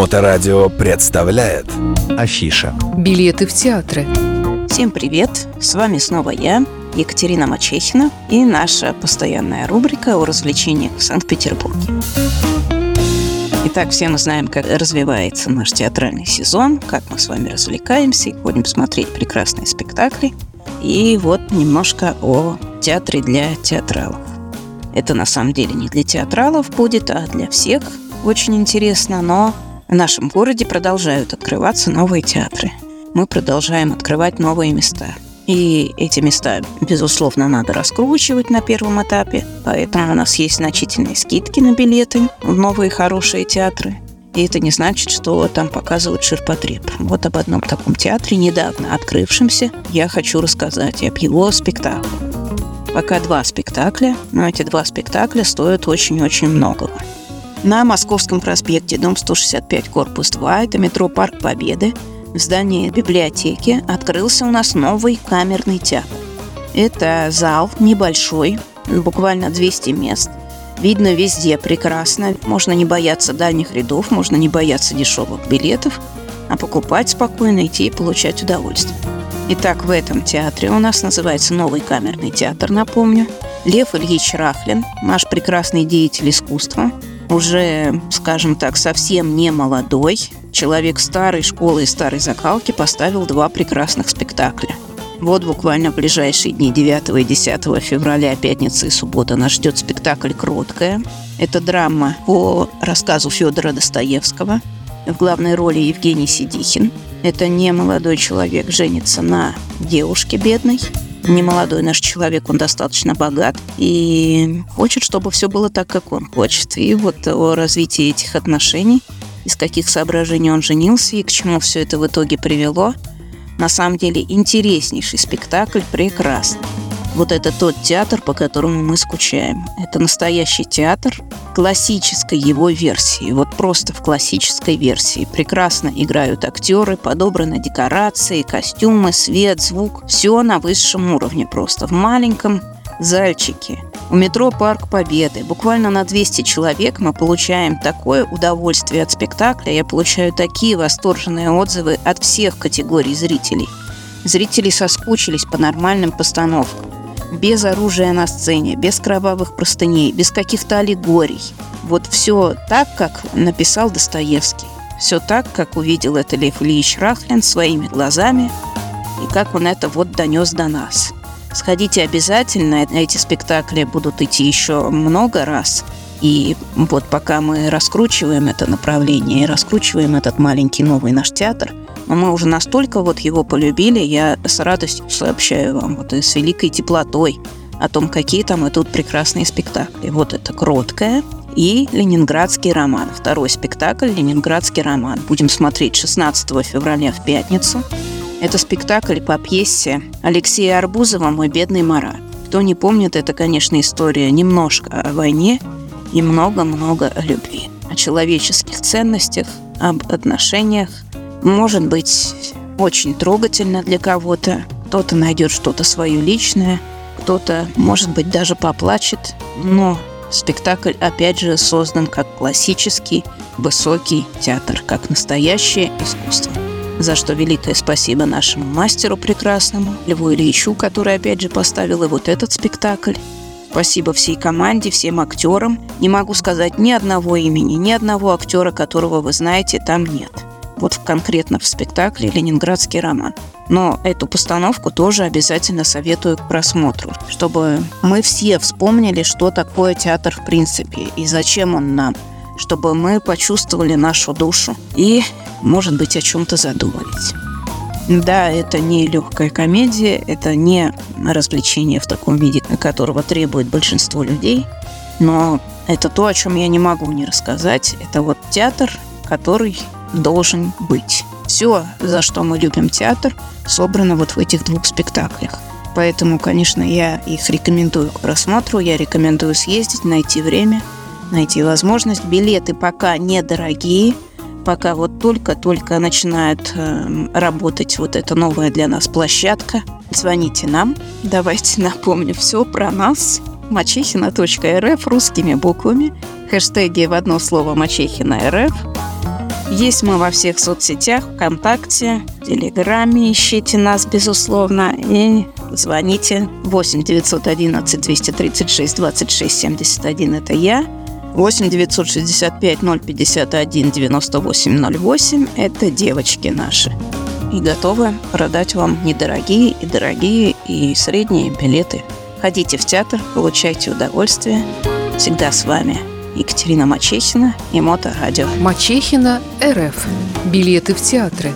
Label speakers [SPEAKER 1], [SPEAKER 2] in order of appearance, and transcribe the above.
[SPEAKER 1] Моторадио представляет
[SPEAKER 2] Афиша
[SPEAKER 3] Билеты в театры
[SPEAKER 4] Всем привет! С вами снова я, Екатерина Мачехина и наша постоянная рубрика о развлечениях в Санкт-Петербурге. Итак, все мы знаем, как развивается наш театральный сезон, как мы с вами развлекаемся и ходим смотреть прекрасные спектакли. И вот немножко о театре для театралов. Это на самом деле не для театралов будет, а для всех очень интересно, но в нашем городе продолжают открываться новые театры. Мы продолжаем открывать новые места. И эти места, безусловно, надо раскручивать на первом этапе, поэтому у нас есть значительные скидки на билеты в новые хорошие театры. И это не значит, что там показывают ширпотреб. Вот об одном таком театре, недавно открывшемся, я хочу рассказать об его спектакле. Пока два спектакля, но эти два спектакля стоят очень-очень многого. На Московском проспекте, дом 165, корпус 2, это метро Парк Победы, в здании библиотеки открылся у нас новый камерный театр. Это зал небольшой, буквально 200 мест. Видно везде прекрасно. Можно не бояться дальних рядов, можно не бояться дешевых билетов, а покупать спокойно, идти и получать удовольствие. Итак, в этом театре у нас называется Новый камерный театр, напомню. Лев Ильич Рахлин, наш прекрасный деятель искусства, уже, скажем так, совсем не молодой, человек старой школы и старой закалки поставил два прекрасных спектакля. Вот буквально в ближайшие дни 9 и 10 февраля, пятница и суббота, нас ждет спектакль «Кроткая». Это драма по рассказу Федора Достоевского. В главной роли Евгений Сидихин. Это не молодой человек женится на девушке бедной, немолодой наш человек, он достаточно богат и хочет, чтобы все было так, как он хочет. И вот о развитии этих отношений, из каких соображений он женился и к чему все это в итоге привело, на самом деле интереснейший спектакль, прекрасный. Вот это тот театр, по которому мы скучаем. Это настоящий театр классической его версии. Вот просто в классической версии. Прекрасно играют актеры, подобраны декорации, костюмы, свет, звук. Все на высшем уровне просто. В маленьком зальчике. У метро «Парк Победы» буквально на 200 человек мы получаем такое удовольствие от спектакля. Я получаю такие восторженные отзывы от всех категорий зрителей. Зрители соскучились по нормальным постановкам без оружия на сцене, без кровавых простыней, без каких-то аллегорий. Вот все так, как написал Достоевский. Все так, как увидел это Лев Ильич Рахлин своими глазами и как он это вот донес до нас. Сходите обязательно, эти спектакли будут идти еще много раз. И вот пока мы раскручиваем это направление и раскручиваем этот маленький новый наш театр, мы уже настолько вот его полюбили, я с радостью сообщаю вам, вот с великой теплотой о том, какие там идут прекрасные спектакли. Вот это «Кроткая», и «Ленинградский роман». Второй спектакль «Ленинградский роман». Будем смотреть 16 февраля в пятницу. Это спектакль по пьесе Алексея Арбузова «Мой бедный Марат». Кто не помнит, это, конечно, история немножко о войне и много-много любви, о человеческих ценностях, об отношениях, может быть очень трогательно для кого-то, кто-то найдет что-то свое личное, кто-то, может быть, даже поплачет, но спектакль, опять же, создан как классический, высокий театр, как настоящее искусство. За что великое спасибо нашему мастеру прекрасному, Льву Ильичу, который, опять же, поставил и вот этот спектакль. Спасибо всей команде, всем актерам. Не могу сказать ни одного имени, ни одного актера, которого вы знаете, там нет вот конкретно в спектакле «Ленинградский роман». Но эту постановку тоже обязательно советую к просмотру, чтобы мы все вспомнили, что такое театр в принципе и зачем он нам, чтобы мы почувствовали нашу душу и, может быть, о чем-то задумались. Да, это не легкая комедия, это не развлечение в таком виде, которого требует большинство людей, но это то, о чем я не могу не рассказать. Это вот театр, который должен быть. Все, за что мы любим театр, собрано вот в этих двух спектаклях. Поэтому, конечно, я их рекомендую к просмотру, я рекомендую съездить, найти время, найти возможность. Билеты пока недорогие, пока вот только-только начинает э, работать вот эта новая для нас площадка. Звоните нам, давайте напомню все про нас. мачехина.рф русскими буквами, хэштеги в одно слово мачехина.рф Есть мы во всех соцсетях, ВКонтакте, в Телеграме. Ищите нас, безусловно, и звоните 8 911 236 26 71. Это я. 8 965 051 98 08. Это девочки наши. И готовы продать вам недорогие и дорогие и средние билеты. Ходите в театр, получайте удовольствие. Всегда с вами Екатерина Мачехина и Моторадио.
[SPEAKER 2] Мачехина РФ. Билеты в театры.